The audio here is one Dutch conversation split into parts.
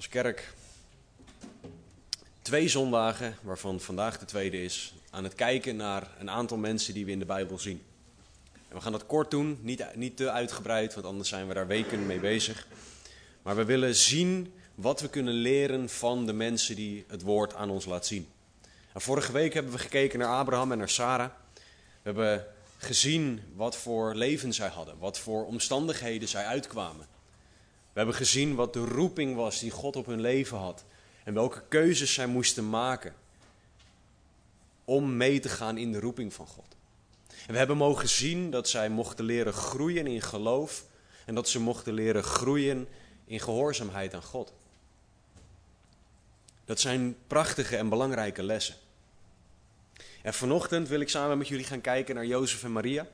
als kerk twee zondagen, waarvan vandaag de tweede is, aan het kijken naar een aantal mensen die we in de Bijbel zien. En we gaan dat kort doen, niet, niet te uitgebreid, want anders zijn we daar weken mee bezig. Maar we willen zien wat we kunnen leren van de mensen die het woord aan ons laat zien. En vorige week hebben we gekeken naar Abraham en naar Sarah. We hebben gezien wat voor leven zij hadden, wat voor omstandigheden zij uitkwamen. We hebben gezien wat de roeping was die God op hun leven had en welke keuzes zij moesten maken om mee te gaan in de roeping van God. En we hebben mogen zien dat zij mochten leren groeien in geloof en dat ze mochten leren groeien in gehoorzaamheid aan God. Dat zijn prachtige en belangrijke lessen. En vanochtend wil ik samen met jullie gaan kijken naar Jozef en Maria.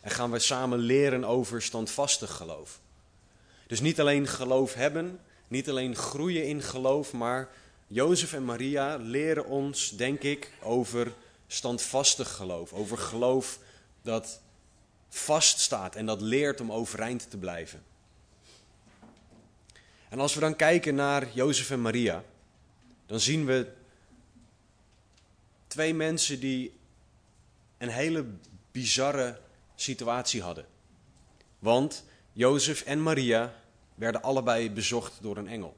En gaan we samen leren over standvastig geloof. Dus niet alleen geloof hebben, niet alleen groeien in geloof, maar Jozef en Maria leren ons, denk ik, over standvastig geloof. Over geloof dat vaststaat en dat leert om overeind te blijven. En als we dan kijken naar Jozef en Maria, dan zien we twee mensen die een hele bizarre situatie hadden. Want Jozef en Maria werden allebei bezocht door een engel.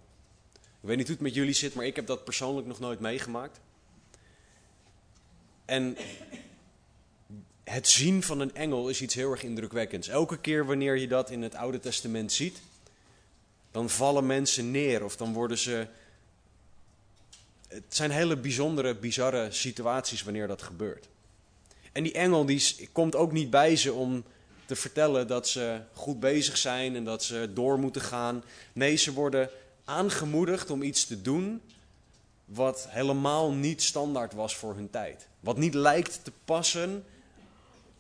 Ik weet niet hoe het met jullie zit, maar ik heb dat persoonlijk nog nooit meegemaakt. En het zien van een engel is iets heel erg indrukwekkends. Elke keer wanneer je dat in het Oude Testament ziet, dan vallen mensen neer of dan worden ze. Het zijn hele bijzondere, bizarre situaties wanneer dat gebeurt. En die engel die komt ook niet bij ze om te vertellen dat ze goed bezig zijn en dat ze door moeten gaan. Nee, ze worden aangemoedigd om iets te doen wat helemaal niet standaard was voor hun tijd. Wat niet lijkt te passen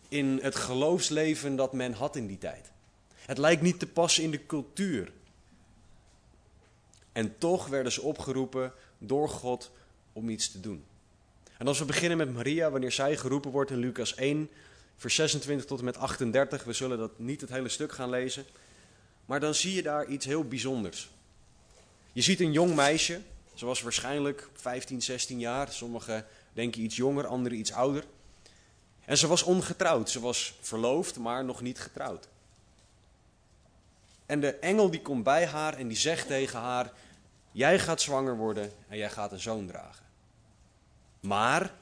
in het geloofsleven dat men had in die tijd. Het lijkt niet te passen in de cultuur. En toch werden ze opgeroepen door God om iets te doen. En als we beginnen met Maria, wanneer zij geroepen wordt in Lucas 1, vers 26 tot en met 38, we zullen dat niet het hele stuk gaan lezen, maar dan zie je daar iets heel bijzonders. Je ziet een jong meisje, ze was waarschijnlijk 15, 16 jaar, sommigen denken iets jonger, anderen iets ouder. En ze was ongetrouwd, ze was verloofd, maar nog niet getrouwd. En de engel die komt bij haar en die zegt tegen haar: Jij gaat zwanger worden en jij gaat een zoon dragen. Maar,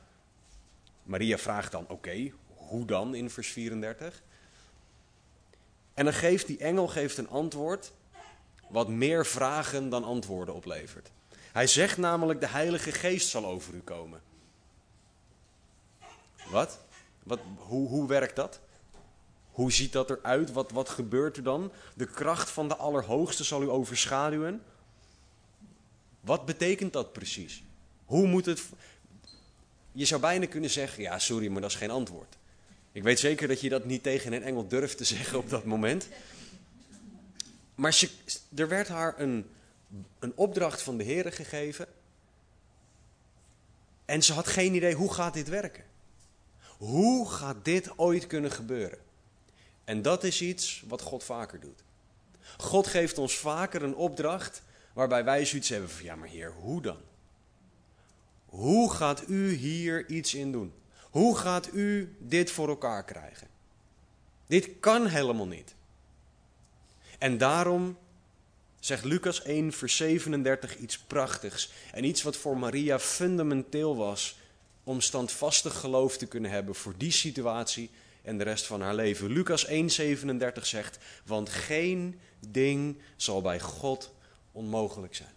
Maria vraagt dan: Oké, hoe dan in vers 34? En dan geeft die engel geeft een antwoord wat meer vragen dan antwoorden oplevert. Hij zegt namelijk: De Heilige Geest zal over u komen. Wat? wat hoe, hoe werkt dat? Hoe ziet dat eruit? Wat, wat gebeurt er dan? De kracht van de Allerhoogste zal u overschaduwen. Wat betekent dat precies? Hoe moet het. Je zou bijna kunnen zeggen: ja, sorry, maar dat is geen antwoord. Ik weet zeker dat je dat niet tegen een engel durft te zeggen op dat moment. Maar ze, er werd haar een, een opdracht van de Heer gegeven. En ze had geen idee hoe gaat dit werken. Hoe gaat dit ooit kunnen gebeuren? En dat is iets wat God vaker doet. God geeft ons vaker een opdracht waarbij wij zoiets hebben van ja, maar Heer, hoe dan? Hoe gaat u hier iets in doen? Hoe gaat u dit voor elkaar krijgen? Dit kan helemaal niet. En daarom zegt Lucas 1, vers 37 iets prachtigs. En iets wat voor Maria fundamenteel was om standvastig geloof te kunnen hebben voor die situatie en de rest van haar leven. Lucas 1, 37 zegt, want geen ding zal bij God onmogelijk zijn.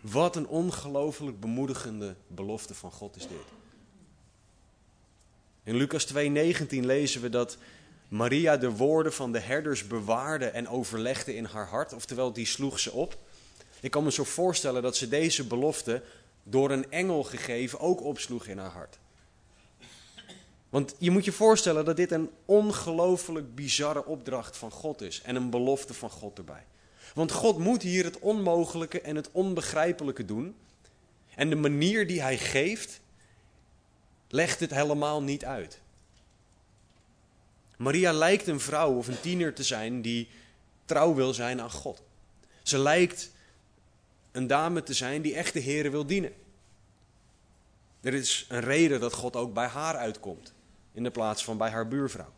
Wat een ongelooflijk bemoedigende belofte van God is dit. In Lucas 2:19 lezen we dat Maria de woorden van de herders bewaarde en overlegde in haar hart, oftewel die sloeg ze op. Ik kan me zo voorstellen dat ze deze belofte door een engel gegeven ook opsloeg in haar hart. Want je moet je voorstellen dat dit een ongelooflijk bizarre opdracht van God is en een belofte van God erbij. Want God moet hier het onmogelijke en het onbegrijpelijke doen. En de manier die hij geeft, legt het helemaal niet uit. Maria lijkt een vrouw of een tiener te zijn die trouw wil zijn aan God. Ze lijkt een dame te zijn die echt de Heer wil dienen. Er is een reden dat God ook bij haar uitkomt, in de plaats van bij haar buurvrouw.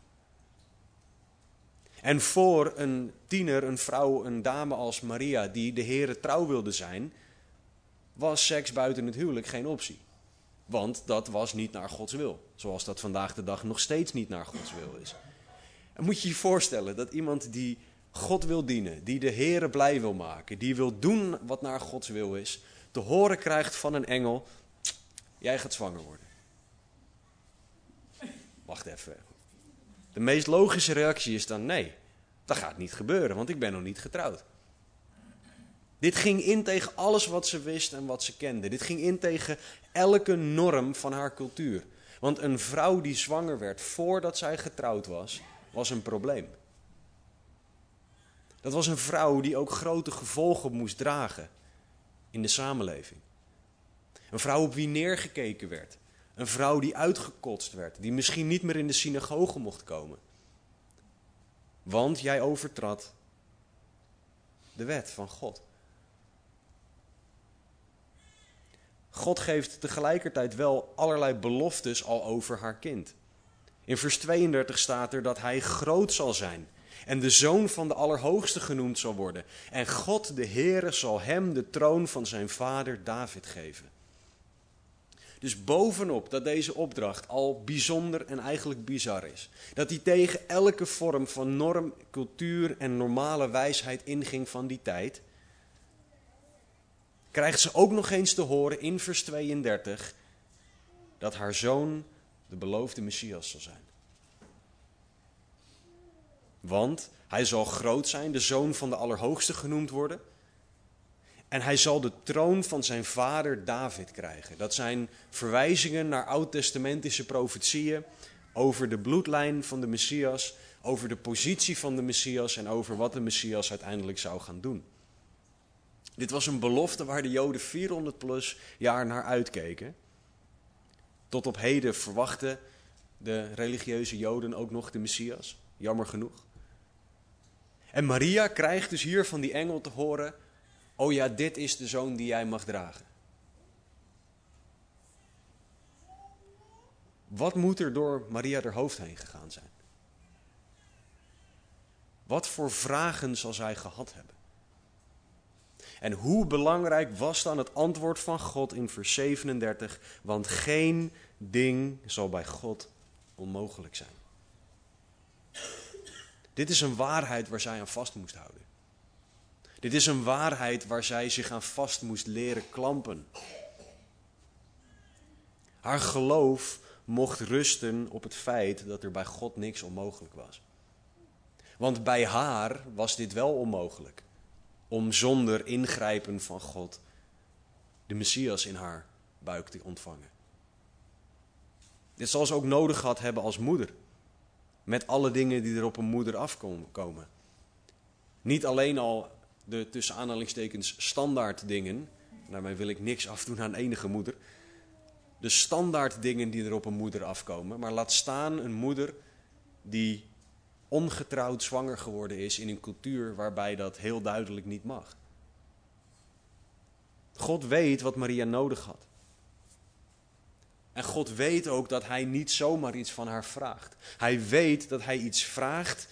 En voor een tiener, een vrouw, een dame als Maria, die de Heer trouw wilde zijn, was seks buiten het huwelijk geen optie. Want dat was niet naar Gods wil. Zoals dat vandaag de dag nog steeds niet naar Gods wil is. En moet je je voorstellen dat iemand die God wil dienen, die de Heere blij wil maken, die wil doen wat naar Gods wil is, te horen krijgt van een engel: Jij gaat zwanger worden. Wacht even. De meest logische reactie is dan: Nee, dat gaat niet gebeuren, want ik ben nog niet getrouwd. Dit ging in tegen alles wat ze wist en wat ze kende. Dit ging in tegen elke norm van haar cultuur. Want een vrouw die zwanger werd voordat zij getrouwd was, was een probleem. Dat was een vrouw die ook grote gevolgen moest dragen in de samenleving. Een vrouw op wie neergekeken werd. Een vrouw die uitgekotst werd, die misschien niet meer in de synagoge mocht komen. Want jij overtrad de wet van God. God geeft tegelijkertijd wel allerlei beloftes al over haar kind. In vers 32 staat er dat hij groot zal zijn en de zoon van de Allerhoogste genoemd zal worden. En God de Heere zal hem de troon van zijn vader David geven. Dus bovenop dat deze opdracht al bijzonder en eigenlijk bizar is. Dat hij tegen elke vorm van norm, cultuur en normale wijsheid inging van die tijd. Krijgt ze ook nog eens te horen in vers 32 dat haar zoon de beloofde Messias zal zijn. Want hij zal groot zijn, de zoon van de Allerhoogste genoemd worden. En hij zal de troon van zijn vader David krijgen. Dat zijn verwijzingen naar oud-testamentische profetieën over de bloedlijn van de Messias, over de positie van de Messias en over wat de Messias uiteindelijk zou gaan doen. Dit was een belofte waar de Joden 400 plus jaar naar uitkeken. Tot op heden verwachten de religieuze Joden ook nog de Messias, jammer genoeg. En Maria krijgt dus hier van die engel te horen: Oh ja, dit is de zoon die jij mag dragen. Wat moet er door Maria haar hoofd heen gegaan zijn? Wat voor vragen zal zij gehad hebben? En hoe belangrijk was dan het antwoord van God in vers 37? Want geen ding zal bij God onmogelijk zijn. Dit is een waarheid waar zij aan vast moest houden. Dit is een waarheid waar zij zich aan vast moest leren klampen. Haar geloof mocht rusten op het feit dat er bij God niks onmogelijk was. Want bij haar was dit wel onmogelijk om zonder ingrijpen van God de Messias in haar buik te ontvangen. Dit zal ze ook nodig gehad hebben als moeder. Met alle dingen die er op een moeder afkomen. Niet alleen al de tussen aanhalingstekens standaard dingen. Daarmee wil ik niks afdoen aan enige moeder. De standaard dingen die er op een moeder afkomen. Maar laat staan een moeder die ongetrouwd zwanger geworden is in een cultuur waarbij dat heel duidelijk niet mag. God weet wat Maria nodig had. En God weet ook dat hij niet zomaar iets van haar vraagt. Hij weet dat hij iets vraagt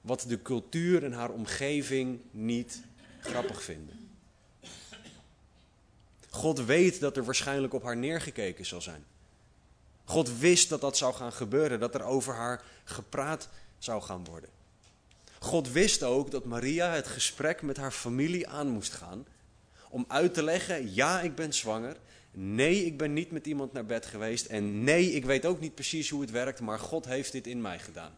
wat de cultuur en haar omgeving niet grappig vinden. God weet dat er waarschijnlijk op haar neergekeken zal zijn. God wist dat dat zou gaan gebeuren, dat er over haar gepraat zou gaan worden. God wist ook dat Maria het gesprek met haar familie aan moest gaan om uit te leggen: ja, ik ben zwanger. Nee, ik ben niet met iemand naar bed geweest. En nee, ik weet ook niet precies hoe het werkt, maar God heeft dit in mij gedaan.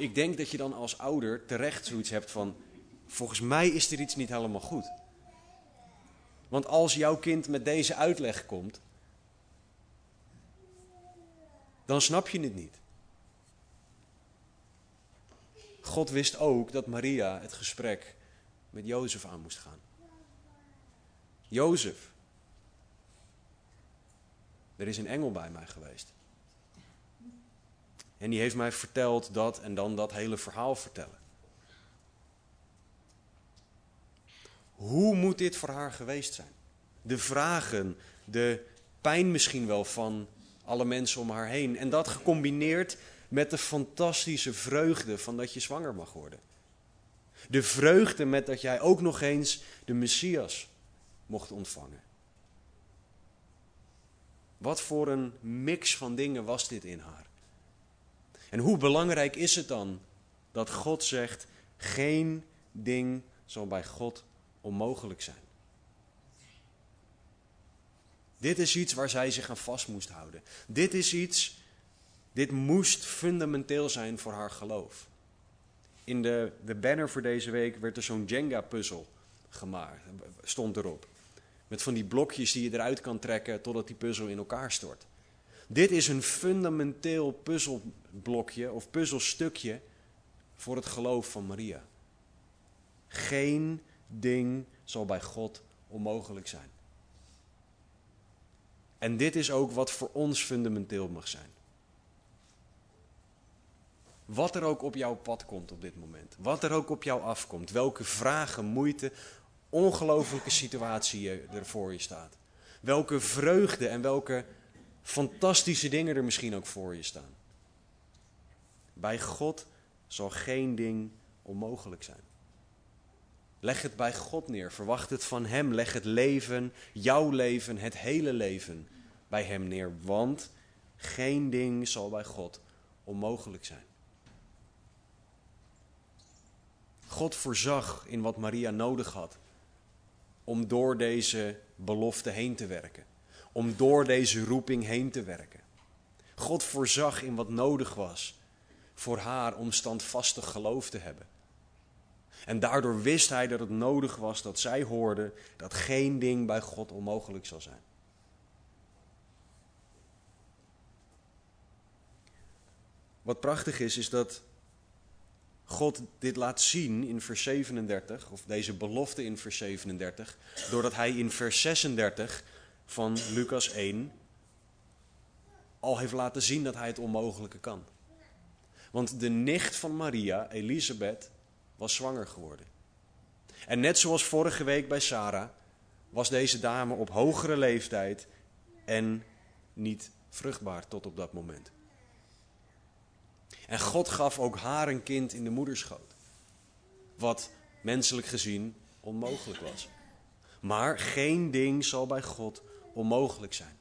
Ik denk dat je dan als ouder terecht zoiets hebt van, volgens mij is er iets niet helemaal goed. Want als jouw kind met deze uitleg komt, dan snap je het niet. God wist ook dat Maria het gesprek met Jozef aan moest gaan. Jozef, er is een engel bij mij geweest. En die heeft mij verteld dat en dan dat hele verhaal vertellen. Hoe moet dit voor haar geweest zijn? De vragen, de pijn misschien wel van alle mensen om haar heen. En dat gecombineerd met de fantastische vreugde van dat je zwanger mag worden. De vreugde met dat jij ook nog eens de Messias mocht ontvangen. Wat voor een mix van dingen was dit in haar? En hoe belangrijk is het dan dat God zegt: geen ding zal bij God onmogelijk zijn? Dit is iets waar zij zich aan vast moest houden. Dit is iets, dit moest fundamenteel zijn voor haar geloof. In de, de banner voor deze week werd er zo'n Jenga-puzzel gemaakt, stond erop. Met van die blokjes die je eruit kan trekken totdat die puzzel in elkaar stort. Dit is een fundamenteel puzzelblokje of puzzelstukje voor het geloof van Maria. Geen ding zal bij God onmogelijk zijn. En dit is ook wat voor ons fundamenteel mag zijn. Wat er ook op jouw pad komt op dit moment, wat er ook op jou afkomt, welke vragen, moeite, ongelofelijke situatie er voor je staat. Welke vreugde en welke fantastische dingen er misschien ook voor je staan. Bij God zal geen ding onmogelijk zijn. Leg het bij God neer. Verwacht het van Hem. Leg het leven, jouw leven, het hele leven bij Hem neer. Want geen ding zal bij God onmogelijk zijn. God voorzag in wat Maria nodig had om door deze belofte heen te werken. Om door deze roeping heen te werken. God voorzag in wat nodig was voor haar om standvastig geloof te hebben. En daardoor wist hij dat het nodig was dat zij hoorde dat geen ding bij God onmogelijk zal zijn. Wat prachtig is, is dat God dit laat zien in vers 37, of deze belofte in vers 37, doordat hij in vers 36 van Lucas 1 al heeft laten zien dat hij het onmogelijke kan. Want de nicht van Maria, Elisabeth, was zwanger geworden. En net zoals vorige week bij Sarah, was deze dame op hogere leeftijd en niet vruchtbaar tot op dat moment. En God gaf ook haar een kind in de moederschoot. Wat menselijk gezien onmogelijk was. Maar geen ding zal bij God onmogelijk zijn.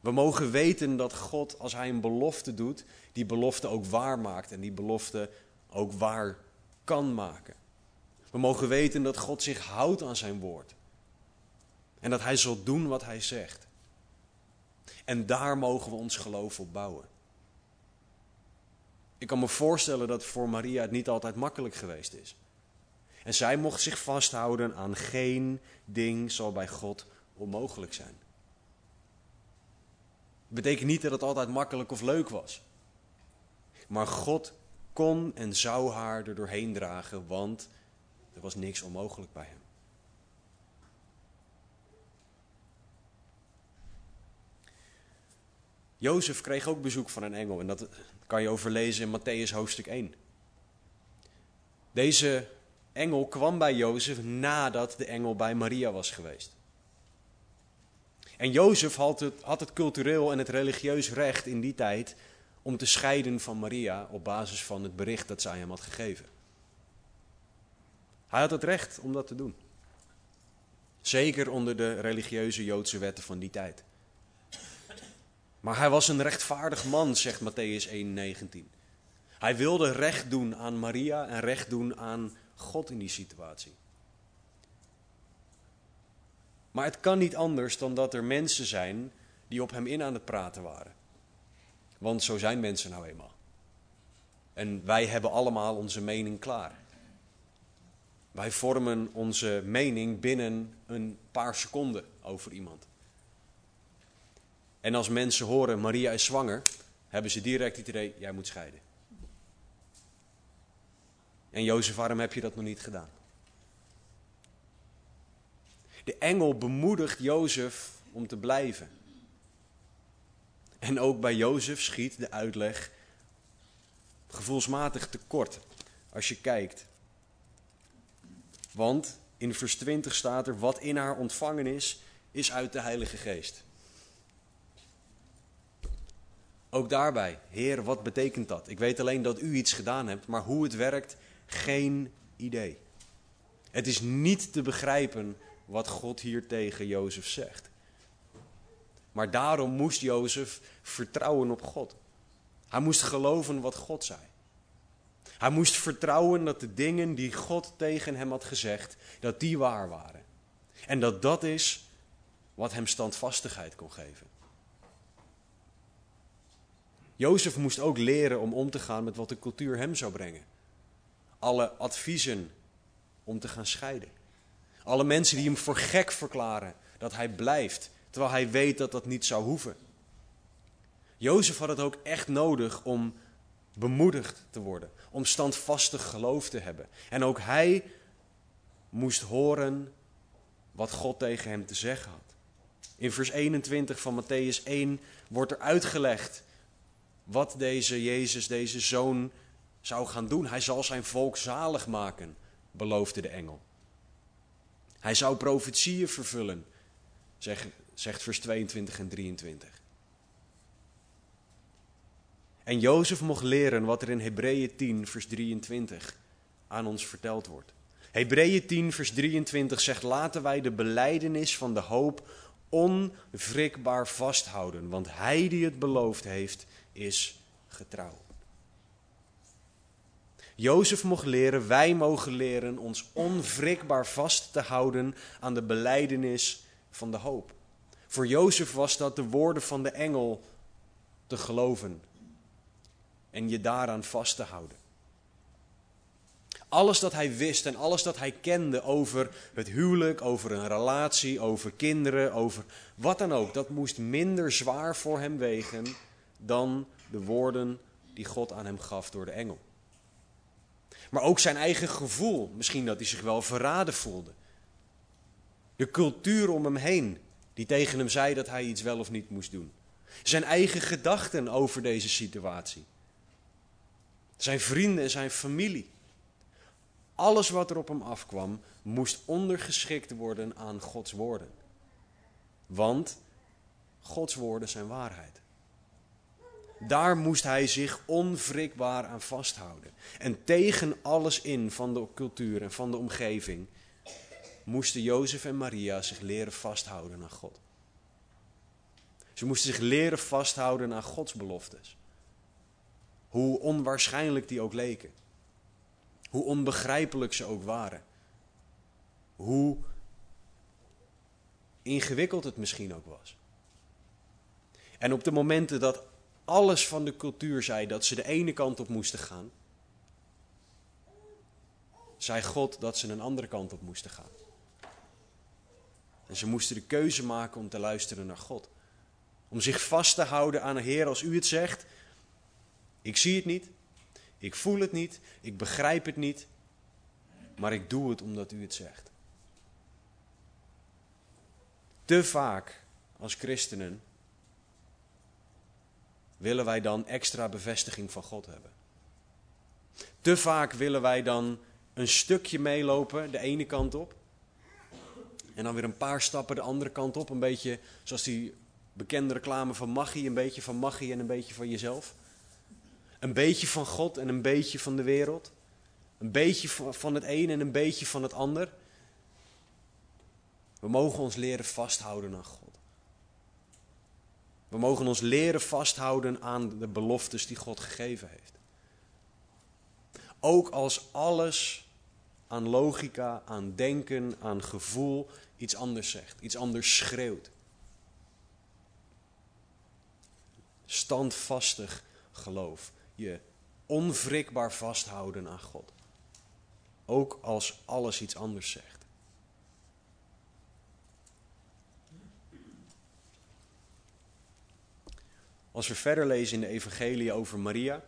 We mogen weten dat God, als Hij een belofte doet, die belofte ook waar maakt en die belofte ook waar kan maken. We mogen weten dat God zich houdt aan zijn woord. En dat Hij zal doen wat Hij zegt. En daar mogen we ons geloof op bouwen. Ik kan me voorstellen dat voor Maria het niet altijd makkelijk geweest is. En zij mocht zich vasthouden aan geen ding zal bij God onmogelijk zijn. Betekent niet dat het altijd makkelijk of leuk was. Maar God kon en zou haar er doorheen dragen, want er was niks onmogelijk bij hem. Jozef kreeg ook bezoek van een engel en dat kan je overlezen in Matthäus hoofdstuk 1. Deze engel kwam bij Jozef nadat de engel bij Maria was geweest. En Jozef had het, had het cultureel en het religieus recht in die tijd om te scheiden van Maria op basis van het bericht dat zij hem had gegeven. Hij had het recht om dat te doen. Zeker onder de religieuze Joodse wetten van die tijd. Maar hij was een rechtvaardig man, zegt Matthäus 1:19. Hij wilde recht doen aan Maria en recht doen aan God in die situatie. Maar het kan niet anders dan dat er mensen zijn die op hem in aan het praten waren. Want zo zijn mensen nou eenmaal. En wij hebben allemaal onze mening klaar. Wij vormen onze mening binnen een paar seconden over iemand. En als mensen horen Maria is zwanger, hebben ze direct het idee, jij moet scheiden. En Jozef, waarom heb je dat nog niet gedaan? De engel bemoedigt Jozef om te blijven. En ook bij Jozef schiet de uitleg gevoelsmatig tekort als je kijkt. Want in vers 20 staat er: wat in haar ontvangen is, is uit de Heilige Geest. Ook daarbij, Heer, wat betekent dat? Ik weet alleen dat u iets gedaan hebt, maar hoe het werkt, geen idee. Het is niet te begrijpen wat God hier tegen Jozef zegt. Maar daarom moest Jozef vertrouwen op God. Hij moest geloven wat God zei. Hij moest vertrouwen dat de dingen die God tegen hem had gezegd, dat die waar waren. En dat dat is wat hem standvastigheid kon geven. Jozef moest ook leren om om te gaan met wat de cultuur hem zou brengen. Alle adviezen om te gaan scheiden. Alle mensen die hem voor gek verklaren dat hij blijft, terwijl hij weet dat dat niet zou hoeven. Jozef had het ook echt nodig om bemoedigd te worden, om standvastig geloof te hebben. En ook hij moest horen wat God tegen hem te zeggen had. In vers 21 van Matthäus 1 wordt er uitgelegd wat deze Jezus, deze zoon, zou gaan doen. Hij zal zijn volk zalig maken, beloofde de engel. Hij zou profetieën vervullen, zegt, zegt vers 22 en 23. En Jozef mocht leren wat er in Hebreeën 10, vers 23 aan ons verteld wordt. Hebreeën 10, vers 23 zegt: Laten wij de beleidenis van de hoop onwrikbaar vasthouden, want hij die het beloofd heeft, is getrouw. Jozef mocht leren, wij mogen leren ons onwrikbaar vast te houden aan de beleidenis van de hoop. Voor Jozef was dat de woorden van de engel te geloven en je daaraan vast te houden. Alles dat hij wist en alles dat hij kende over het huwelijk, over een relatie, over kinderen, over wat dan ook, dat moest minder zwaar voor hem wegen dan de woorden die God aan hem gaf door de engel. Maar ook zijn eigen gevoel, misschien dat hij zich wel verraden voelde. De cultuur om hem heen, die tegen hem zei dat hij iets wel of niet moest doen. Zijn eigen gedachten over deze situatie. Zijn vrienden en zijn familie. Alles wat er op hem afkwam, moest ondergeschikt worden aan Gods woorden. Want Gods woorden zijn waarheid. Daar moest hij zich onwrikbaar aan vasthouden. En tegen alles in van de cultuur en van de omgeving moesten Jozef en Maria zich leren vasthouden aan God. Ze moesten zich leren vasthouden aan Gods beloftes. Hoe onwaarschijnlijk die ook leken. Hoe onbegrijpelijk ze ook waren. Hoe ingewikkeld het misschien ook was. En op de momenten dat alles van de cultuur zei dat ze de ene kant op moesten gaan, zei God dat ze een andere kant op moesten gaan. En ze moesten de keuze maken om te luisteren naar God. Om zich vast te houden aan de Heer als u het zegt. Ik zie het niet, ik voel het niet, ik begrijp het niet, maar ik doe het omdat u het zegt. Te vaak als christenen willen wij dan extra bevestiging van God hebben. Te vaak willen wij dan een stukje meelopen, de ene kant op. En dan weer een paar stappen de andere kant op. Een beetje zoals die bekende reclame van magie. Een beetje van magie en een beetje van jezelf. Een beetje van God en een beetje van de wereld. Een beetje van het een en een beetje van het ander. We mogen ons leren vasthouden aan God. We mogen ons leren vasthouden aan de beloftes die God gegeven heeft. Ook als alles aan logica, aan denken, aan gevoel iets anders zegt, iets anders schreeuwt. Standvastig geloof. Je onwrikbaar vasthouden aan God. Ook als alles iets anders zegt. Als we verder lezen in de Evangelie over Maria,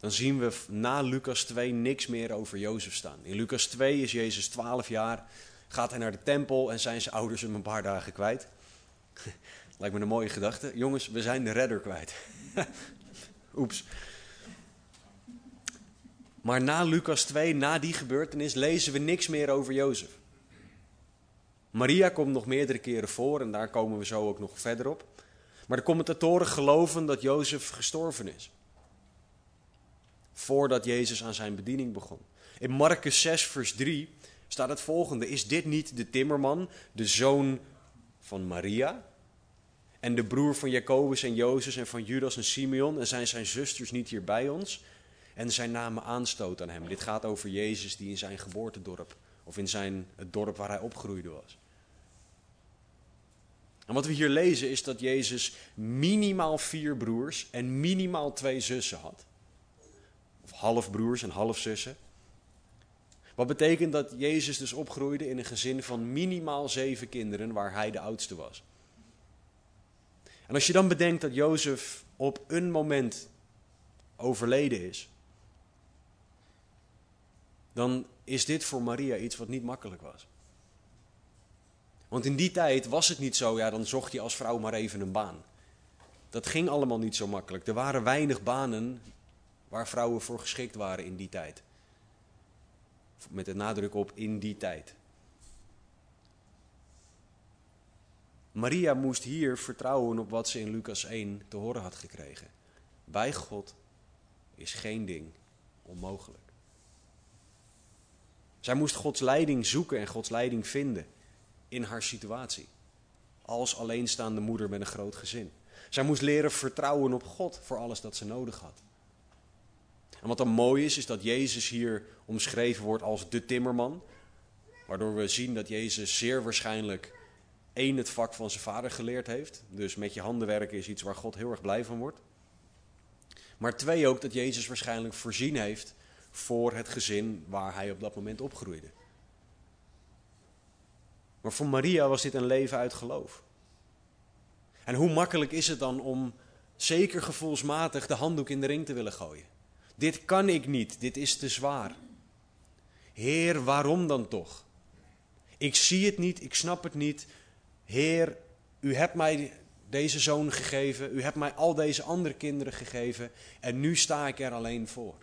dan zien we na Lucas 2 niks meer over Jozef staan. In Lucas 2 is Jezus 12 jaar, gaat hij naar de tempel en zijn zijn ouders hem een paar dagen kwijt. Lijkt me een mooie gedachte. Jongens, we zijn de redder kwijt. Oeps. Maar na Lucas 2, na die gebeurtenis, lezen we niks meer over Jozef. Maria komt nog meerdere keren voor en daar komen we zo ook nog verder op. Maar de commentatoren geloven dat Jozef gestorven is. Voordat Jezus aan zijn bediening begon. In Marcus 6, vers 3 staat het volgende: Is dit niet de timmerman, de zoon van Maria? En de broer van Jacobus en Jozef en van Judas en Simeon? En zijn zijn zusters niet hier bij ons? En zijn namen aanstoot aan hem. Dit gaat over Jezus die in zijn geboortedorp, of in zijn, het dorp waar hij opgroeide was. En wat we hier lezen is dat Jezus minimaal vier broers en minimaal twee zussen had. Of halfbroers en halfzussen. Wat betekent dat Jezus dus opgroeide in een gezin van minimaal zeven kinderen waar hij de oudste was. En als je dan bedenkt dat Jozef op een moment overleden is, dan is dit voor Maria iets wat niet makkelijk was. Want in die tijd was het niet zo, ja, dan zocht je als vrouw maar even een baan. Dat ging allemaal niet zo makkelijk. Er waren weinig banen waar vrouwen voor geschikt waren in die tijd. Met de nadruk op in die tijd. Maria moest hier vertrouwen op wat ze in Lucas 1 te horen had gekregen. Bij God is geen ding onmogelijk. Zij moest Gods leiding zoeken en Gods leiding vinden in haar situatie. Als alleenstaande moeder met een groot gezin. Zij moest leren vertrouwen op God voor alles dat ze nodig had. En wat dan mooi is, is dat Jezus hier omschreven wordt als de timmerman. Waardoor we zien dat Jezus zeer waarschijnlijk één het vak van zijn vader geleerd heeft. Dus met je handen werken is iets waar God heel erg blij van wordt. Maar twee ook dat Jezus waarschijnlijk voorzien heeft voor het gezin waar hij op dat moment opgroeide. Maar voor Maria was dit een leven uit geloof. En hoe makkelijk is het dan om zeker gevoelsmatig de handdoek in de ring te willen gooien? Dit kan ik niet, dit is te zwaar. Heer, waarom dan toch? Ik zie het niet, ik snap het niet. Heer, u hebt mij deze zoon gegeven, u hebt mij al deze andere kinderen gegeven en nu sta ik er alleen voor.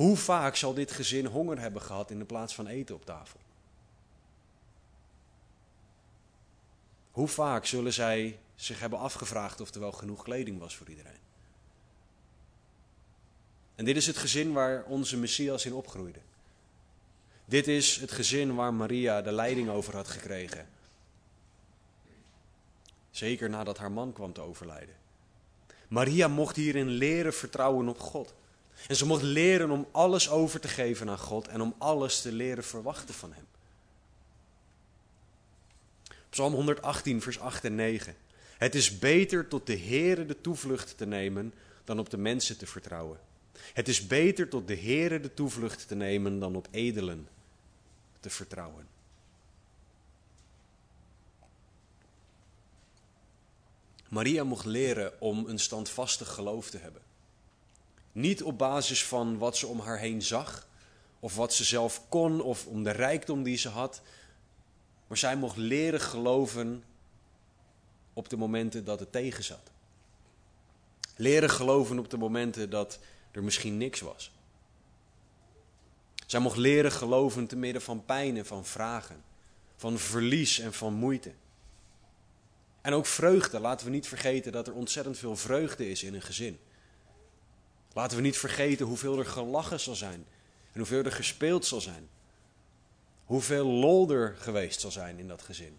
Hoe vaak zal dit gezin honger hebben gehad in de plaats van eten op tafel? Hoe vaak zullen zij zich hebben afgevraagd of er wel genoeg kleding was voor iedereen? En dit is het gezin waar onze Messias in opgroeide. Dit is het gezin waar Maria de leiding over had gekregen. Zeker nadat haar man kwam te overlijden. Maria mocht hierin leren vertrouwen op God. En ze mocht leren om alles over te geven aan God en om alles te leren verwachten van Hem. Psalm 118, vers 8 en 9. Het is beter tot de Heere de toevlucht te nemen dan op de mensen te vertrouwen. Het is beter tot de Heere de toevlucht te nemen dan op edelen te vertrouwen. Maria mocht leren om een standvastig geloof te hebben. Niet op basis van wat ze om haar heen zag, of wat ze zelf kon, of om de rijkdom die ze had. Maar zij mocht leren geloven op de momenten dat het tegen zat. Leren geloven op de momenten dat er misschien niks was. Zij mocht leren geloven te midden van pijn en van vragen, van verlies en van moeite. En ook vreugde. Laten we niet vergeten dat er ontzettend veel vreugde is in een gezin. Laten we niet vergeten hoeveel er gelachen zal zijn en hoeveel er gespeeld zal zijn. Hoeveel lol er geweest zal zijn in dat gezin.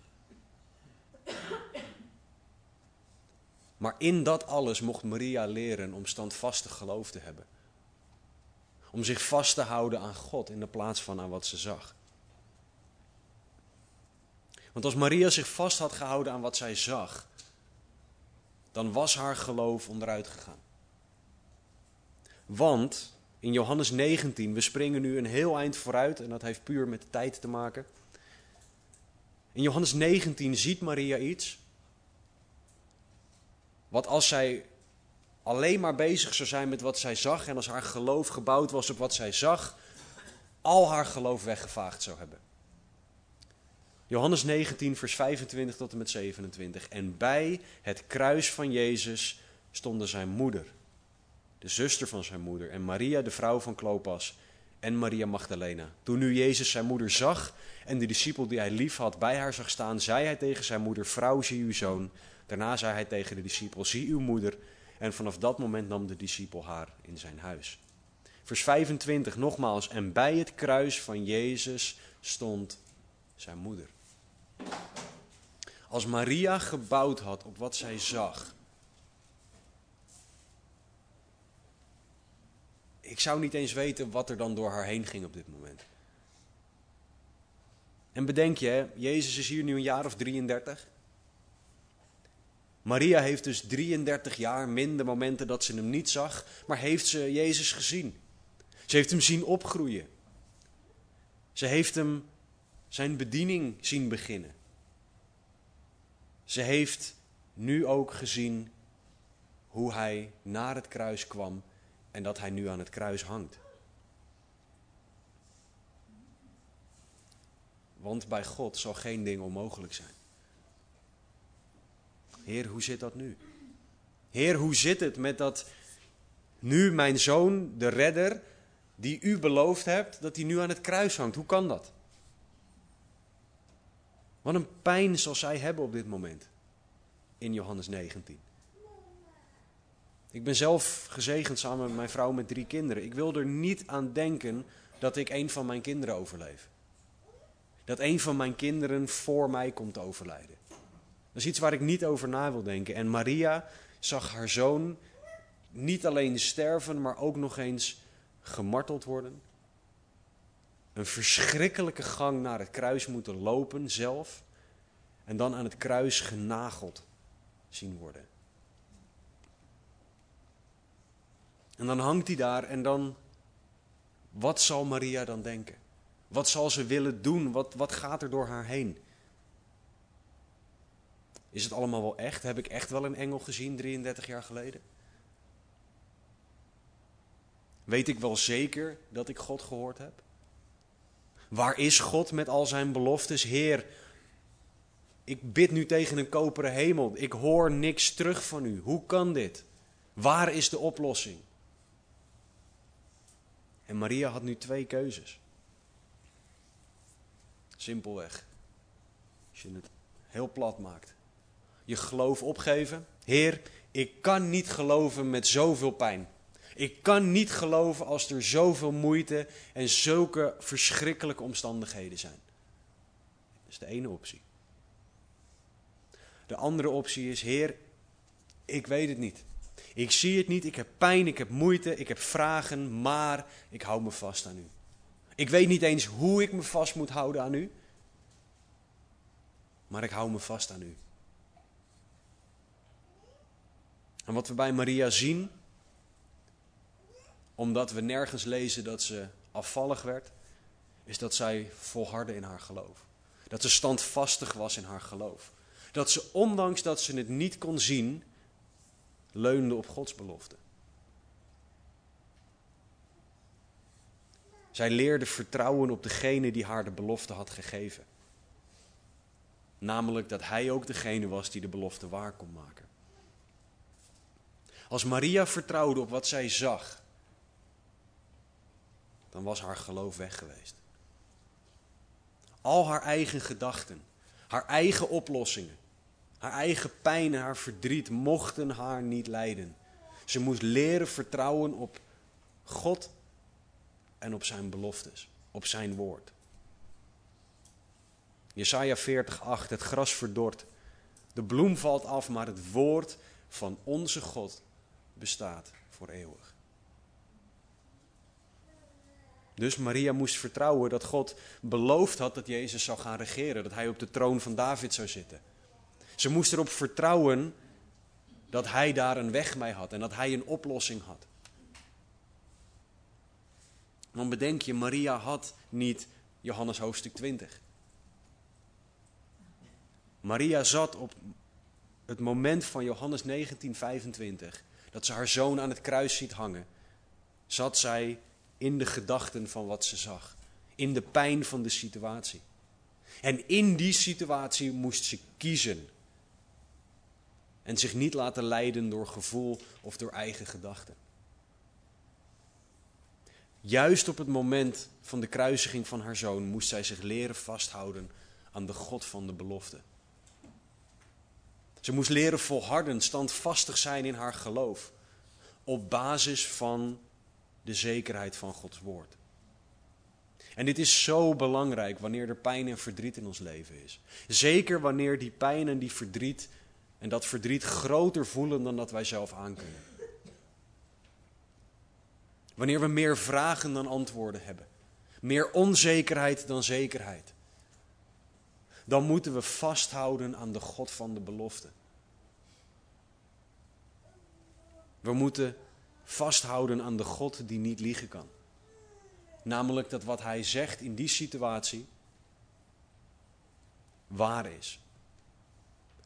Maar in dat alles mocht Maria leren om standvastig geloof te hebben. Om zich vast te houden aan God in de plaats van aan wat ze zag. Want als Maria zich vast had gehouden aan wat zij zag, dan was haar geloof onderuit gegaan. Want in Johannes 19, we springen nu een heel eind vooruit en dat heeft puur met de tijd te maken. In Johannes 19 ziet Maria iets. Wat als zij alleen maar bezig zou zijn met wat zij zag en als haar geloof gebouwd was op wat zij zag, al haar geloof weggevaagd zou hebben. Johannes 19, vers 25 tot en met 27. En bij het kruis van Jezus stonden zijn moeder, de zuster van zijn moeder, en Maria, de vrouw van Klopas, en Maria Magdalena. Toen nu Jezus zijn moeder zag en de discipel die hij lief had bij haar zag staan, zei hij tegen zijn moeder: Vrouw, zie uw zoon. Daarna zei hij tegen de discipel: Zie uw moeder. En vanaf dat moment nam de discipel haar in zijn huis. Vers 25 nogmaals. En bij het kruis van Jezus stond zijn moeder. Als Maria gebouwd had op wat zij zag. Ik zou niet eens weten wat er dan door haar heen ging op dit moment. En bedenk je, Jezus is hier nu een jaar of 33. Maria heeft dus 33 jaar minder momenten dat ze hem niet zag, maar heeft ze Jezus gezien. Ze heeft hem zien opgroeien. Ze heeft hem zijn bediening zien beginnen. Ze heeft nu ook gezien hoe hij naar het kruis kwam en dat hij nu aan het kruis hangt. Want bij God zal geen ding onmogelijk zijn. Heer, hoe zit dat nu? Heer, hoe zit het met dat nu mijn zoon, de redder, die u beloofd hebt, dat hij nu aan het kruis hangt? Hoe kan dat? Wat een pijn zal zij hebben op dit moment in Johannes 19. Ik ben zelf gezegend samen met mijn vrouw met drie kinderen. Ik wil er niet aan denken dat ik een van mijn kinderen overleef. Dat een van mijn kinderen voor mij komt overlijden. Dat is iets waar ik niet over na wil denken. En Maria zag haar zoon niet alleen sterven, maar ook nog eens gemarteld worden. Een verschrikkelijke gang naar het kruis moeten lopen zelf. En dan aan het kruis genageld zien worden. En dan hangt hij daar en dan, wat zal Maria dan denken? Wat zal ze willen doen? Wat, wat gaat er door haar heen? Is het allemaal wel echt? Heb ik echt wel een engel gezien 33 jaar geleden? Weet ik wel zeker dat ik God gehoord heb? Waar is God met al zijn beloftes? Heer, ik bid nu tegen een koperen hemel. Ik hoor niks terug van u. Hoe kan dit? Waar is de oplossing? En Maria had nu twee keuzes. Simpelweg. Als je het heel plat maakt. Je geloof opgeven. Heer, ik kan niet geloven met zoveel pijn. Ik kan niet geloven als er zoveel moeite en zulke verschrikkelijke omstandigheden zijn. Dat is de ene optie. De andere optie is, Heer, ik weet het niet. Ik zie het niet, ik heb pijn, ik heb moeite, ik heb vragen, maar ik hou me vast aan u. Ik weet niet eens hoe ik me vast moet houden aan u, maar ik hou me vast aan u. En wat we bij Maria zien, omdat we nergens lezen dat ze afvallig werd, is dat zij volhardde in haar geloof. Dat ze standvastig was in haar geloof. Dat ze, ondanks dat ze het niet kon zien, leunde op Gods belofte. Zij leerde vertrouwen op degene die haar de belofte had gegeven. Namelijk dat hij ook degene was die de belofte waar kon maken. Als Maria vertrouwde op wat zij zag, dan was haar geloof weg geweest. Al haar eigen gedachten, haar eigen oplossingen, haar eigen pijn en haar verdriet mochten haar niet leiden. Ze moest leren vertrouwen op God en op zijn beloftes, op zijn woord. Jesaja 40:8 Het gras verdort, de bloem valt af, maar het woord van onze God bestaat voor eeuwig. Dus Maria moest vertrouwen dat God beloofd had dat Jezus zou gaan regeren, dat hij op de troon van David zou zitten. Ze moest erop vertrouwen dat hij daar een weg mee had en dat hij een oplossing had. Want bedenk je, Maria had niet Johannes hoofdstuk 20. Maria zat op het moment van Johannes 1925, dat ze haar zoon aan het kruis ziet hangen, zat zij in de gedachten van wat ze zag, in de pijn van de situatie. En in die situatie moest ze kiezen. En zich niet laten leiden door gevoel of door eigen gedachten. Juist op het moment van de kruisiging van haar zoon moest zij zich leren vasthouden aan de God van de belofte. Ze moest leren volharden, standvastig zijn in haar geloof. Op basis van de zekerheid van Gods woord. En dit is zo belangrijk wanneer er pijn en verdriet in ons leven is. Zeker wanneer die pijn en die verdriet en dat verdriet groter voelen dan dat wij zelf aankunnen. Wanneer we meer vragen dan antwoorden hebben. Meer onzekerheid dan zekerheid. Dan moeten we vasthouden aan de God van de belofte. We moeten vasthouden aan de God die niet liegen kan. Namelijk dat wat hij zegt in die situatie waar is.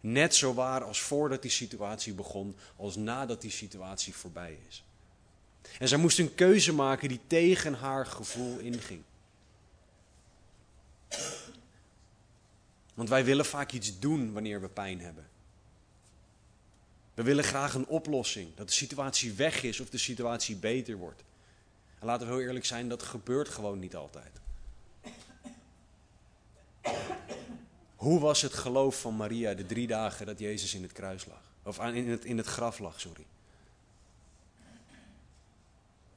Net zo waar als voordat die situatie begon, als nadat die situatie voorbij is. En zij moest een keuze maken die tegen haar gevoel inging. Want wij willen vaak iets doen wanneer we pijn hebben. We willen graag een oplossing, dat de situatie weg is of de situatie beter wordt. En laten we heel eerlijk zijn, dat gebeurt gewoon niet altijd. Hoe was het geloof van Maria de drie dagen dat Jezus in het kruis lag? Of in het, in het graf lag, sorry.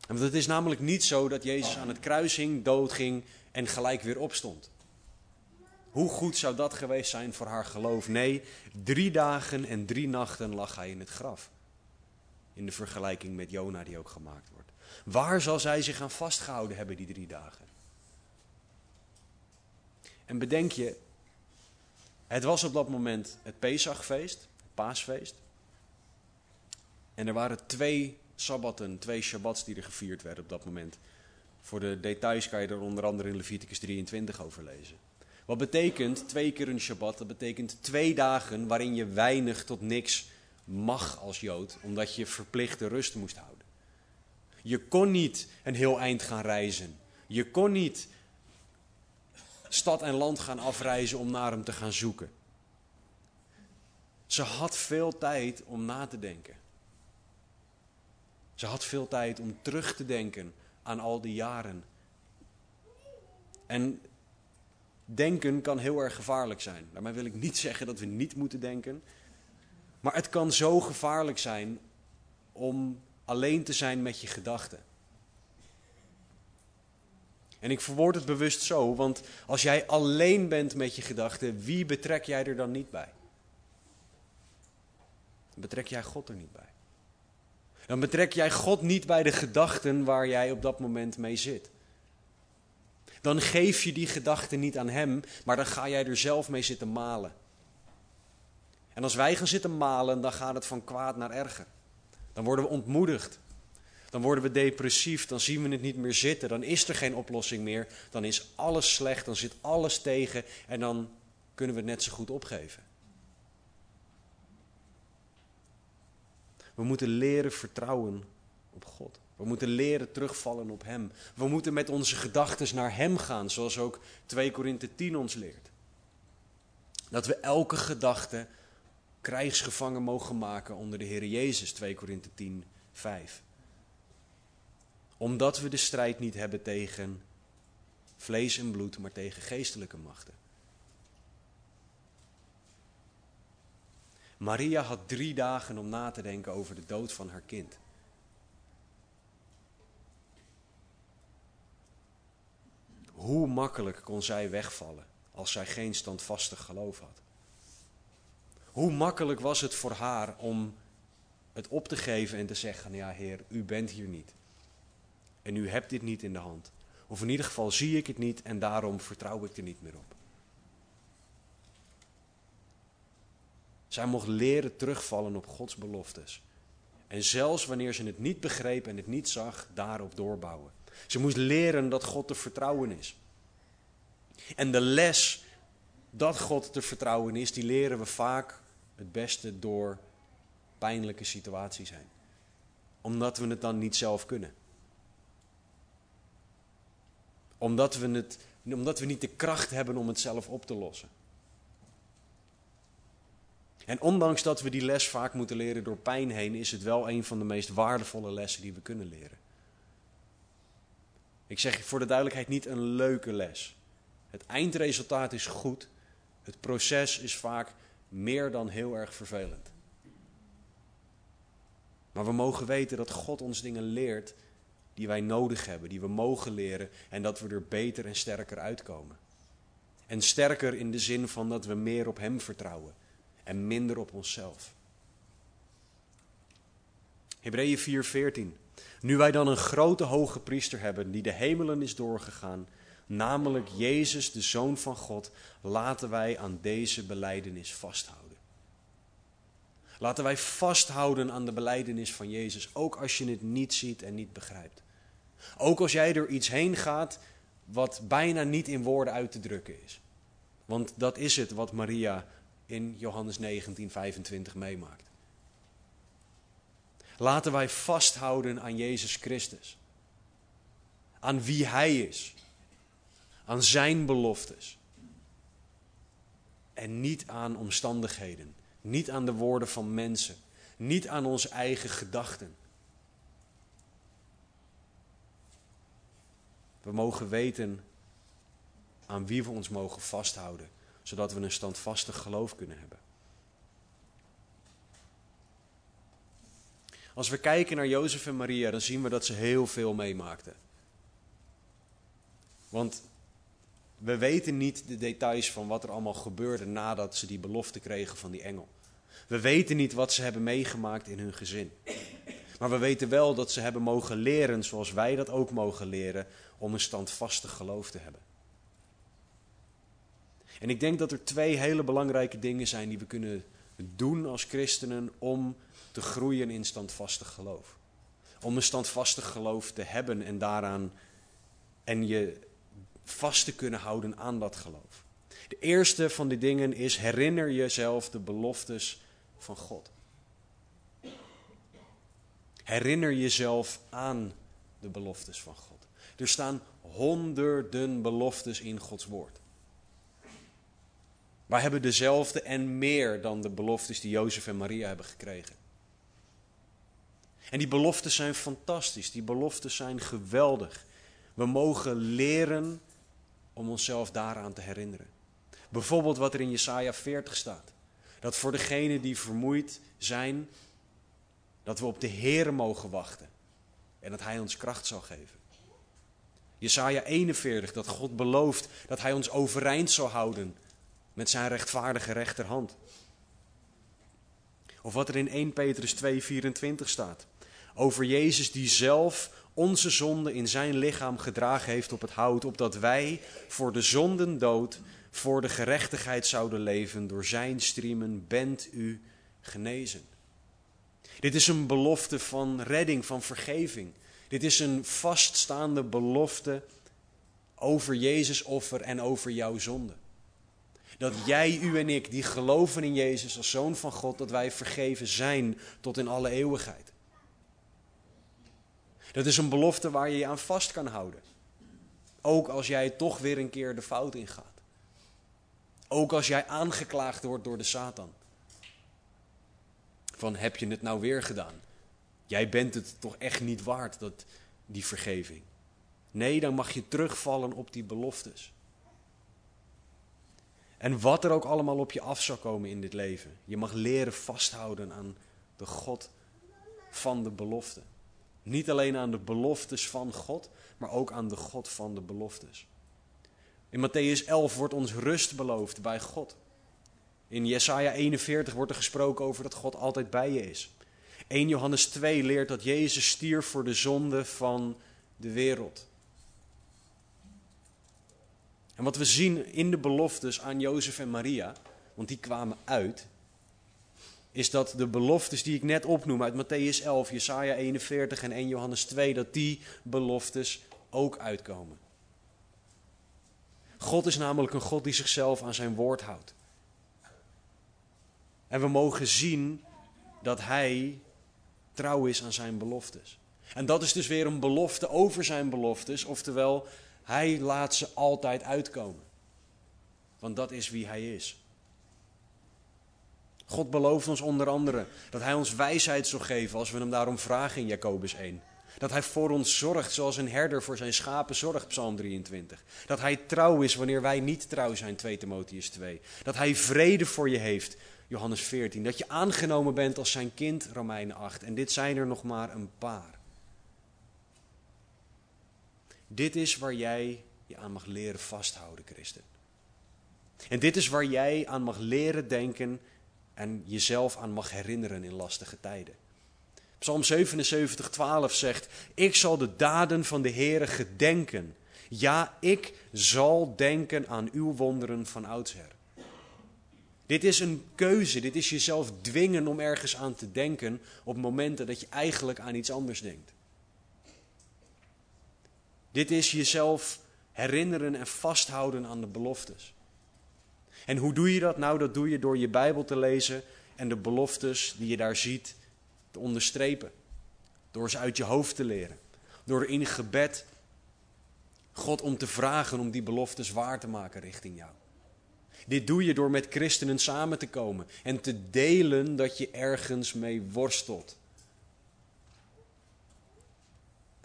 En het is namelijk niet zo dat Jezus aan het kruis hing, doodging en gelijk weer opstond. Hoe goed zou dat geweest zijn voor haar geloof? Nee, drie dagen en drie nachten lag hij in het graf. In de vergelijking met Jona die ook gemaakt wordt. Waar zal zij zich aan vastgehouden hebben die drie dagen? En bedenk je, het was op dat moment het Pesachfeest, het paasfeest. En er waren twee sabbatten, twee shabbats die er gevierd werden op dat moment. Voor de details kan je er onder andere in Leviticus 23 over lezen. Wat betekent twee keer een Shabbat? Dat betekent twee dagen waarin je weinig tot niks mag als Jood, omdat je verplichte rust moest houden. Je kon niet een heel eind gaan reizen. Je kon niet stad en land gaan afreizen om naar hem te gaan zoeken. Ze had veel tijd om na te denken. Ze had veel tijd om terug te denken aan al die jaren. En denken kan heel erg gevaarlijk zijn. Daarmee wil ik niet zeggen dat we niet moeten denken. Maar het kan zo gevaarlijk zijn om alleen te zijn met je gedachten. En ik verwoord het bewust zo, want als jij alleen bent met je gedachten, wie betrek jij er dan niet bij? Dan betrek jij God er niet bij. Dan betrek jij God niet bij de gedachten waar jij op dat moment mee zit. Dan geef je die gedachten niet aan Hem, maar dan ga jij er zelf mee zitten malen. En als wij gaan zitten malen, dan gaat het van kwaad naar erger. Dan worden we ontmoedigd. Dan worden we depressief, dan zien we het niet meer zitten, dan is er geen oplossing meer, dan is alles slecht, dan zit alles tegen en dan kunnen we het net zo goed opgeven. We moeten leren vertrouwen op God. We moeten leren terugvallen op Hem. We moeten met onze gedachten naar Hem gaan, zoals ook 2 Korinthe 10 ons leert. Dat we elke gedachte krijgsgevangen mogen maken onder de Heer Jezus, 2 Korinthe 10, 5. Omdat we de strijd niet hebben tegen vlees en bloed, maar tegen geestelijke machten. Maria had drie dagen om na te denken over de dood van haar kind. Hoe makkelijk kon zij wegvallen als zij geen standvastig geloof had? Hoe makkelijk was het voor haar om het op te geven en te zeggen: Ja, Heer, u bent hier niet. En u hebt dit niet in de hand. Of in ieder geval zie ik het niet en daarom vertrouw ik er niet meer op. Zij mocht leren terugvallen op Gods beloftes. En zelfs wanneer ze het niet begreep en het niet zag, daarop doorbouwen. Ze moest leren dat God te vertrouwen is. En de les dat God te vertrouwen is, die leren we vaak het beste door pijnlijke situaties heen. Omdat we het dan niet zelf kunnen. Omdat we, het, omdat we niet de kracht hebben om het zelf op te lossen. En ondanks dat we die les vaak moeten leren door pijn heen, is het wel een van de meest waardevolle lessen die we kunnen leren. Ik zeg voor de duidelijkheid niet een leuke les. Het eindresultaat is goed. Het proces is vaak meer dan heel erg vervelend. Maar we mogen weten dat God ons dingen leert die wij nodig hebben, die we mogen leren en dat we er beter en sterker uitkomen. En sterker in de zin van dat we meer op Hem vertrouwen en minder op onszelf. Hebreeën 4:14. Nu wij dan een grote hoge priester hebben die de hemelen is doorgegaan, namelijk Jezus, de Zoon van God, laten wij aan deze beleidenis vasthouden. Laten wij vasthouden aan de beleidenis van Jezus, ook als je het niet ziet en niet begrijpt. Ook als jij door iets heen gaat wat bijna niet in woorden uit te drukken is. Want dat is het wat Maria in Johannes 19, 25 meemaakt. Laten wij vasthouden aan Jezus Christus. Aan wie Hij is. Aan Zijn beloftes. En niet aan omstandigheden. Niet aan de woorden van mensen. Niet aan onze eigen gedachten. We mogen weten aan wie we ons mogen vasthouden zodat we een standvastig geloof kunnen hebben. Als we kijken naar Jozef en Maria, dan zien we dat ze heel veel meemaakten. Want we weten niet de details van wat er allemaal gebeurde nadat ze die belofte kregen van die engel. We weten niet wat ze hebben meegemaakt in hun gezin. Maar we weten wel dat ze hebben mogen leren, zoals wij dat ook mogen leren, om een standvastig geloof te hebben. En ik denk dat er twee hele belangrijke dingen zijn die we kunnen doen als christenen om te groeien in standvastig geloof. Om een standvastig geloof te hebben en daaraan en je vast te kunnen houden aan dat geloof. De eerste van die dingen is herinner jezelf de beloftes van God. Herinner jezelf aan de beloftes van God. Er staan honderden beloftes in Gods woord. Wij hebben dezelfde en meer dan de beloftes die Jozef en Maria hebben gekregen. En die beloftes zijn fantastisch, die beloftes zijn geweldig. We mogen leren om onszelf daaraan te herinneren. Bijvoorbeeld wat er in Jesaja 40 staat. Dat voor degenen die vermoeid zijn, dat we op de Heer mogen wachten. En dat Hij ons kracht zal geven. Jesaja 41, dat God belooft dat Hij ons overeind zal houden met zijn rechtvaardige rechterhand. Of wat er in 1 Petrus 2:24 staat. Over Jezus die zelf onze zonde in zijn lichaam gedragen heeft op het hout, opdat wij voor de zonden dood, voor de gerechtigheid zouden leven. Door zijn striemen bent u genezen. Dit is een belofte van redding, van vergeving. Dit is een vaststaande belofte over Jezus offer en over jouw zonde. Dat jij, u en ik, die geloven in Jezus als zoon van God, dat wij vergeven zijn tot in alle eeuwigheid. Dat is een belofte waar je je aan vast kan houden. Ook als jij toch weer een keer de fout ingaat. Ook als jij aangeklaagd wordt door de Satan. Van heb je het nou weer gedaan? Jij bent het toch echt niet waard, dat, die vergeving. Nee, dan mag je terugvallen op die beloftes. En wat er ook allemaal op je af zal komen in dit leven. Je mag leren vasthouden aan de God van de belofte. Niet alleen aan de beloftes van God, maar ook aan de God van de beloftes. In Matthäus 11 wordt ons rust beloofd bij God. In Jesaja 41 wordt er gesproken over dat God altijd bij je is. 1 Johannes 2 leert dat Jezus stierf voor de zonde van de wereld. En wat we zien in de beloftes aan Jozef en Maria, want die kwamen uit, is dat de beloftes die ik net opnoem uit Matthäus 11, Jesaja 41 en 1 Johannes 2, dat die beloftes ook uitkomen. God is namelijk een God die zichzelf aan zijn woord houdt. En we mogen zien dat Hij trouw is aan zijn beloftes. En dat is dus weer een belofte over zijn beloftes, oftewel, Hij laat ze altijd uitkomen. Want dat is wie Hij is. God belooft ons onder andere dat Hij ons wijsheid zal geven als we Hem daarom vragen in Jacobus 1. Dat Hij voor ons zorgt zoals een herder voor zijn schapen zorgt, Psalm 23. Dat Hij trouw is wanneer wij niet trouw zijn, 2 Timotheus 2. Dat Hij vrede voor je heeft, Johannes 14. Dat je aangenomen bent als zijn kind, Romeinen 8. En dit zijn er nog maar een paar. Dit is waar jij je aan mag leren vasthouden, christen. En dit is waar jij aan mag leren denken en jezelf aan mag herinneren in lastige tijden. Psalm 77, 12 zegt: Ik zal de daden van de Heere gedenken. Ja, ik zal denken aan uw wonderen van oudsher. Dit is een keuze, dit is jezelf dwingen om ergens aan te denken op momenten dat je eigenlijk aan iets anders denkt. Dit is jezelf herinneren en vasthouden aan de beloftes. En hoe doe je dat? Nou, dat doe je door je Bijbel te lezen en de beloftes die je daar ziet te onderstrepen. Door ze uit je hoofd te leren. Door in gebed God om te vragen om die beloftes waar te maken richting jou. Dit doe je door met christenen samen te komen en te delen dat je ergens mee worstelt.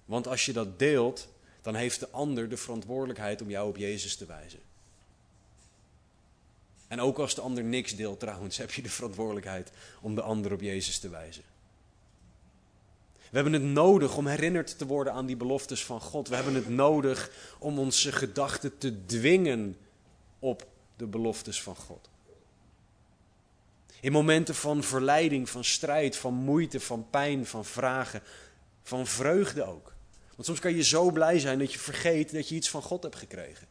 Want als je dat deelt, dan heeft de ander de verantwoordelijkheid om jou op Jezus te wijzen. En ook als de ander niks deelt trouwens, heb je de verantwoordelijkheid om de ander op Jezus te wijzen. We hebben het nodig om herinnerd te worden aan die beloftes van God. We hebben het nodig om onze gedachten te dwingen op de beloftes van God. In momenten van verleiding, van strijd, van moeite, van pijn, van vragen, van vreugde ook. Want soms kan je zo blij zijn dat je vergeet dat je iets van God hebt gekregen.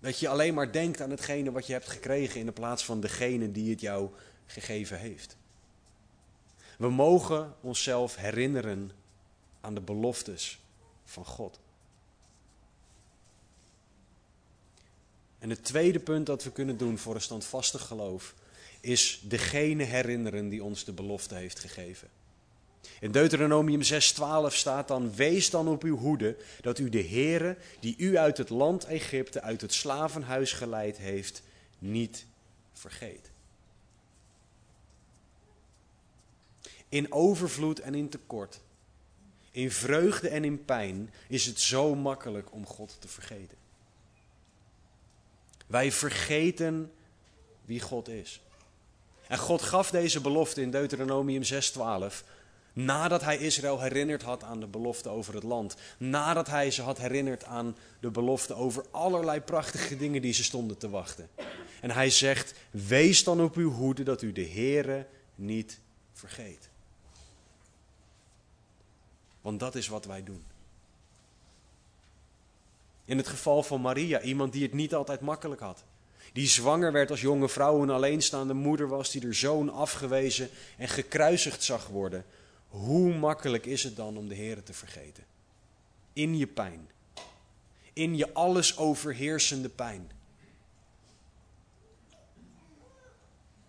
Dat je alleen maar denkt aan hetgene wat je hebt gekregen in de plaats van degene die het jou gegeven heeft. We mogen onszelf herinneren aan de beloftes van God. En het tweede punt dat we kunnen doen voor een standvastig geloof is degene herinneren die ons de belofte heeft gegeven. In Deuteronomium 6:12 staat dan: Wees dan op uw hoede dat u de Heere, die u uit het land Egypte, uit het slavenhuis geleid heeft, niet vergeet. In overvloed en in tekort, in vreugde en in pijn is het zo makkelijk om God te vergeten. Wij vergeten wie God is. En God gaf deze belofte in Deuteronomium 6:12 nadat hij Israël herinnerd had aan de belofte over het land. Nadat hij ze had herinnerd aan de belofte over allerlei prachtige dingen die ze stonden te wachten. En hij zegt: Wees dan op uw hoede dat u de Heere niet vergeet. Want dat is wat wij doen. In het geval van Maria, iemand die het niet altijd makkelijk had. Die zwanger werd als jonge vrouw, een alleenstaande moeder was, die er zoon afgewezen en gekruisigd zag worden. Hoe makkelijk is het dan om de Heer te vergeten? In je pijn. In je alles overheersende pijn.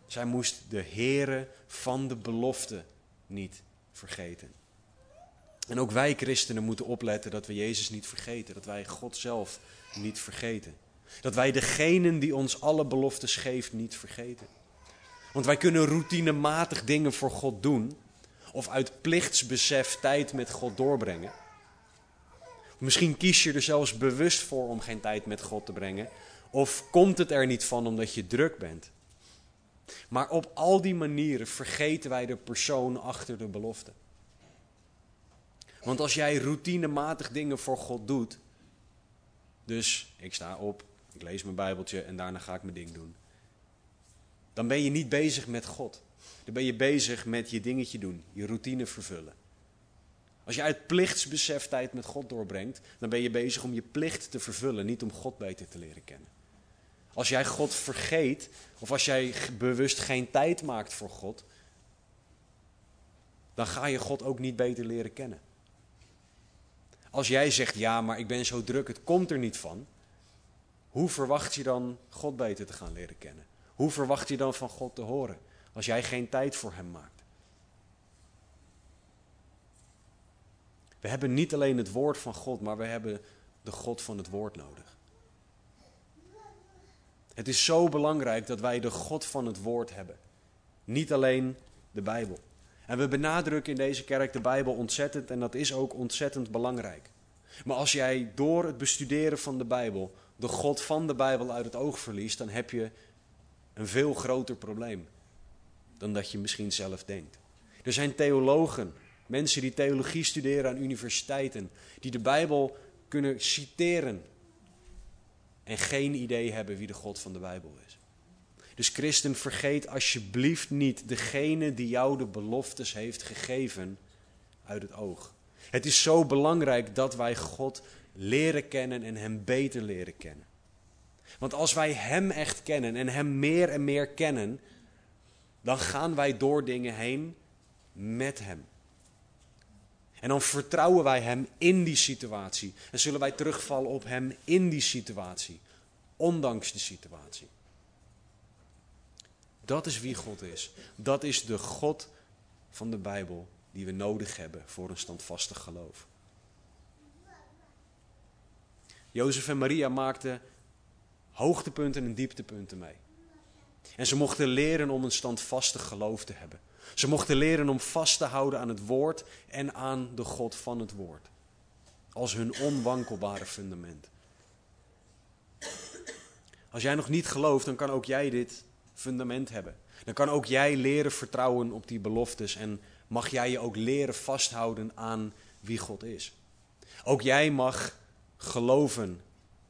Zij moest de Heere van de belofte niet vergeten. En ook wij christenen moeten opletten dat we Jezus niet vergeten. Dat wij God zelf niet vergeten. Dat wij degenen die ons alle beloftes geeft niet vergeten. Want wij kunnen routinematig dingen voor God doen. Of uit plichtsbesef tijd met God doorbrengen. Misschien kies je er zelfs bewust voor om geen tijd met God te brengen. Of komt het er niet van omdat je druk bent. Maar op al die manieren vergeten wij de persoon achter de belofte. Want als jij routinematig dingen voor God doet, dus ik sta op, ik lees mijn Bijbeltje en daarna ga ik mijn ding doen, dan ben je niet bezig met God. Dan ben je bezig met je dingetje doen, je routine vervullen. Als je uit plichtsbesef tijd met God doorbrengt, dan ben je bezig om je plicht te vervullen, niet om God beter te leren kennen. Als jij God vergeet, of als jij bewust geen tijd maakt voor God, dan ga je God ook niet beter leren kennen. Als jij zegt ja, maar ik ben zo druk, het komt er niet van. Hoe verwacht je dan God beter te gaan leren kennen? Hoe verwacht je dan van God te horen als jij geen tijd voor Hem maakt? We hebben niet alleen het woord van God, maar we hebben de God van het woord nodig. Het is zo belangrijk dat wij de God van het woord hebben. Niet alleen de Bijbel. En we benadrukken in deze kerk de Bijbel ontzettend en dat is ook ontzettend belangrijk. Maar als jij door het bestuderen van de Bijbel de God van de Bijbel uit het oog verliest, dan heb je een veel groter probleem dan dat je misschien zelf denkt. Er zijn theologen, mensen die theologie studeren aan universiteiten, die de Bijbel kunnen citeren en geen idee hebben wie de God van de Bijbel is. Dus christen, vergeet alsjeblieft niet degene die jou de beloftes heeft gegeven uit het oog. Het is zo belangrijk dat wij God leren kennen en Hem beter leren kennen. Want als wij Hem echt kennen en Hem meer en meer kennen, dan gaan wij door dingen heen met Hem. En dan vertrouwen wij Hem in die situatie. En zullen wij terugvallen op Hem in die situatie. Ondanks de situatie. Dat is wie God is. Dat is de God van de Bijbel die we nodig hebben voor een standvastig geloof. Jozef en Maria maakten hoogtepunten en dieptepunten mee. En ze mochten leren om een standvastig geloof te hebben. Ze mochten leren om vast te houden aan het woord en aan de God van het woord. Als hun onwankelbare fundament. Als jij nog niet gelooft, dan kan ook jij dit fundament hebben. Dan kan ook jij leren vertrouwen op die beloftes en mag jij je ook leren vasthouden aan wie God is. Ook jij mag geloven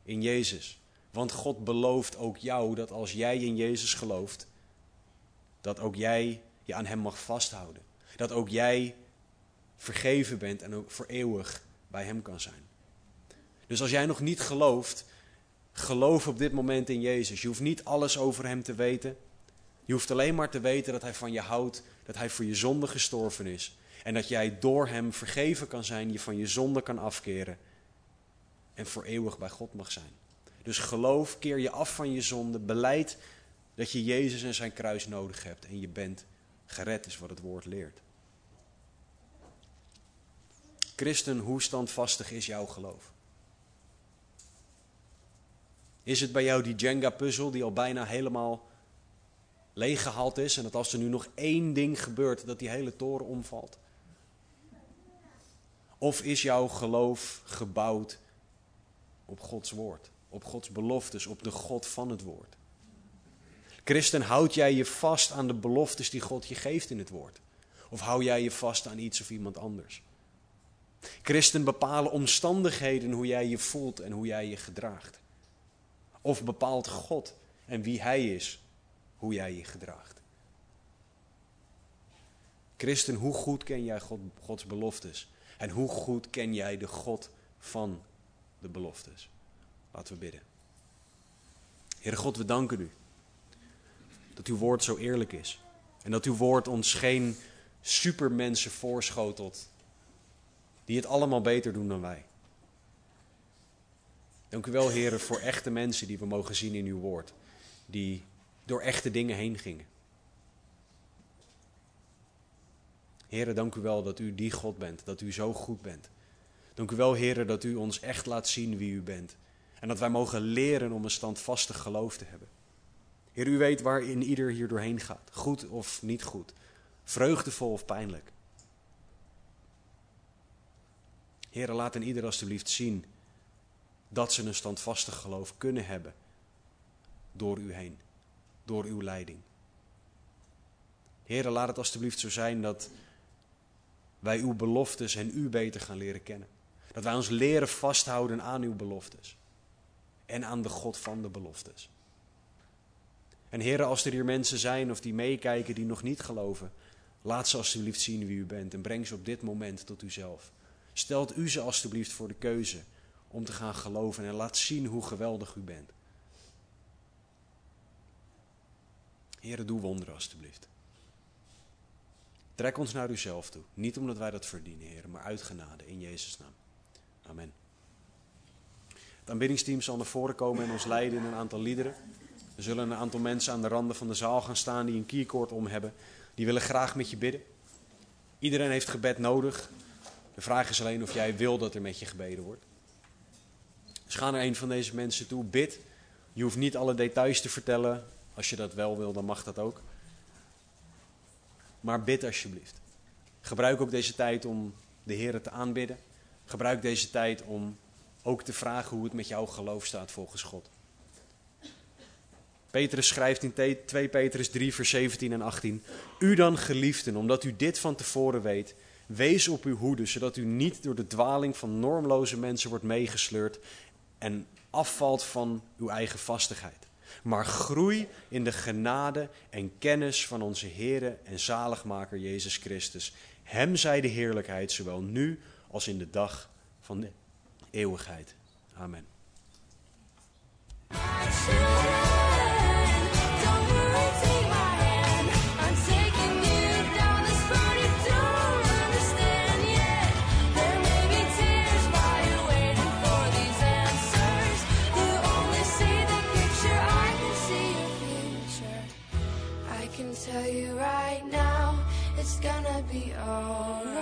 in Jezus. Want God belooft ook jou dat als jij in Jezus gelooft, dat ook jij je aan Hem mag vasthouden. Dat ook jij vergeven bent en ook voor eeuwig bij Hem kan zijn. Dus als jij nog niet gelooft, geloof op dit moment in Jezus. Je hoeft niet alles over Hem te weten. Je hoeft alleen maar te weten dat Hij van je houdt, dat Hij voor je zonde gestorven is. En dat jij door Hem vergeven kan zijn, je van je zonde kan afkeren en voor eeuwig bij God mag zijn. Dus geloof, keer je af van je zonde, beleid dat je Jezus en zijn kruis nodig hebt en je bent gered, is wat het woord leert. Christen, hoe standvastig is jouw geloof? Is het bij jou die Jenga-puzzel die al bijna helemaal leeggehaald is en dat als er nu nog één ding gebeurt, dat die hele toren omvalt? Of is jouw geloof gebouwd op Gods woord, op Gods beloftes, op de God van het woord. Christen, houd jij je vast aan de beloftes die God je geeft in het woord? Of hou jij je vast aan iets of iemand anders? Christen bepalen omstandigheden hoe jij je voelt en hoe jij je gedraagt. Of bepaalt God en wie Hij is hoe jij je gedraagt. Christen, hoe goed ken jij God, Gods beloftes? En hoe goed ken jij de God van de beloftes. Laten we bidden. Heere God, we danken u dat uw woord zo eerlijk is. En dat uw woord ons geen supermensen voorschotelt die het allemaal beter doen dan wij. Dank u wel, heren, voor echte mensen die we mogen zien in uw woord. Die door echte dingen heen gingen. Heren, dank u wel dat u die God bent, dat u zo goed bent. Dank u wel, heren, dat u ons echt laat zien wie u bent. En dat wij mogen leren om een standvastig geloof te hebben. Heer, u weet waarin ieder hier doorheen gaat. Goed of niet goed. Vreugdevol of pijnlijk. Heer, laat in ieder alstublieft zien dat ze een standvastig geloof kunnen hebben. Door u heen. Door uw leiding. Heer, laat het alstublieft zo zijn dat wij uw beloftes en u beter gaan leren kennen. Dat wij ons leren vasthouden aan uw beloftes. En aan de God van de beloftes. En heren, als er hier mensen zijn of die meekijken die nog niet geloven, laat ze alstublieft zien wie u bent en breng ze op dit moment tot uzelf. Stelt u ze alstublieft voor de keuze om te gaan geloven en laat zien hoe geweldig u bent. Heren, doe wonderen alstublieft. Trek ons naar uzelf toe. Niet omdat wij dat verdienen, heren, maar uit genade in Jezus' naam. Amen. Het aanbiddingsteam zal naar voren komen en ons leiden in een aantal liederen. Er zullen een aantal mensen aan de randen van de zaal gaan staan die een keycord om hebben. Die willen graag met je bidden. Iedereen heeft gebed nodig. De vraag is alleen of jij wil dat er met je gebeden wordt. Dus ga naar een van deze mensen toe, bid. Je hoeft niet alle details te vertellen. Als je dat wel wil, dan mag dat ook. Maar bid alsjeblieft. Gebruik ook deze tijd om de Heer te aanbidden. Gebruik deze tijd om ook te vragen hoe het met jouw geloof staat volgens God. Petrus schrijft in 2 Petrus 3, vers 17 en 18: U dan, geliefden, omdat u dit van tevoren weet, wees op uw hoede, zodat u niet door de dwaling van normloze mensen wordt meegesleurd en afvalt van uw eigen vastigheid. Maar groei in de genade en kennis van onze Heere en zaligmaker Jezus Christus. Hem zij de heerlijkheid, zowel nu als in de dag van de eeuwigheid. Amen. be all.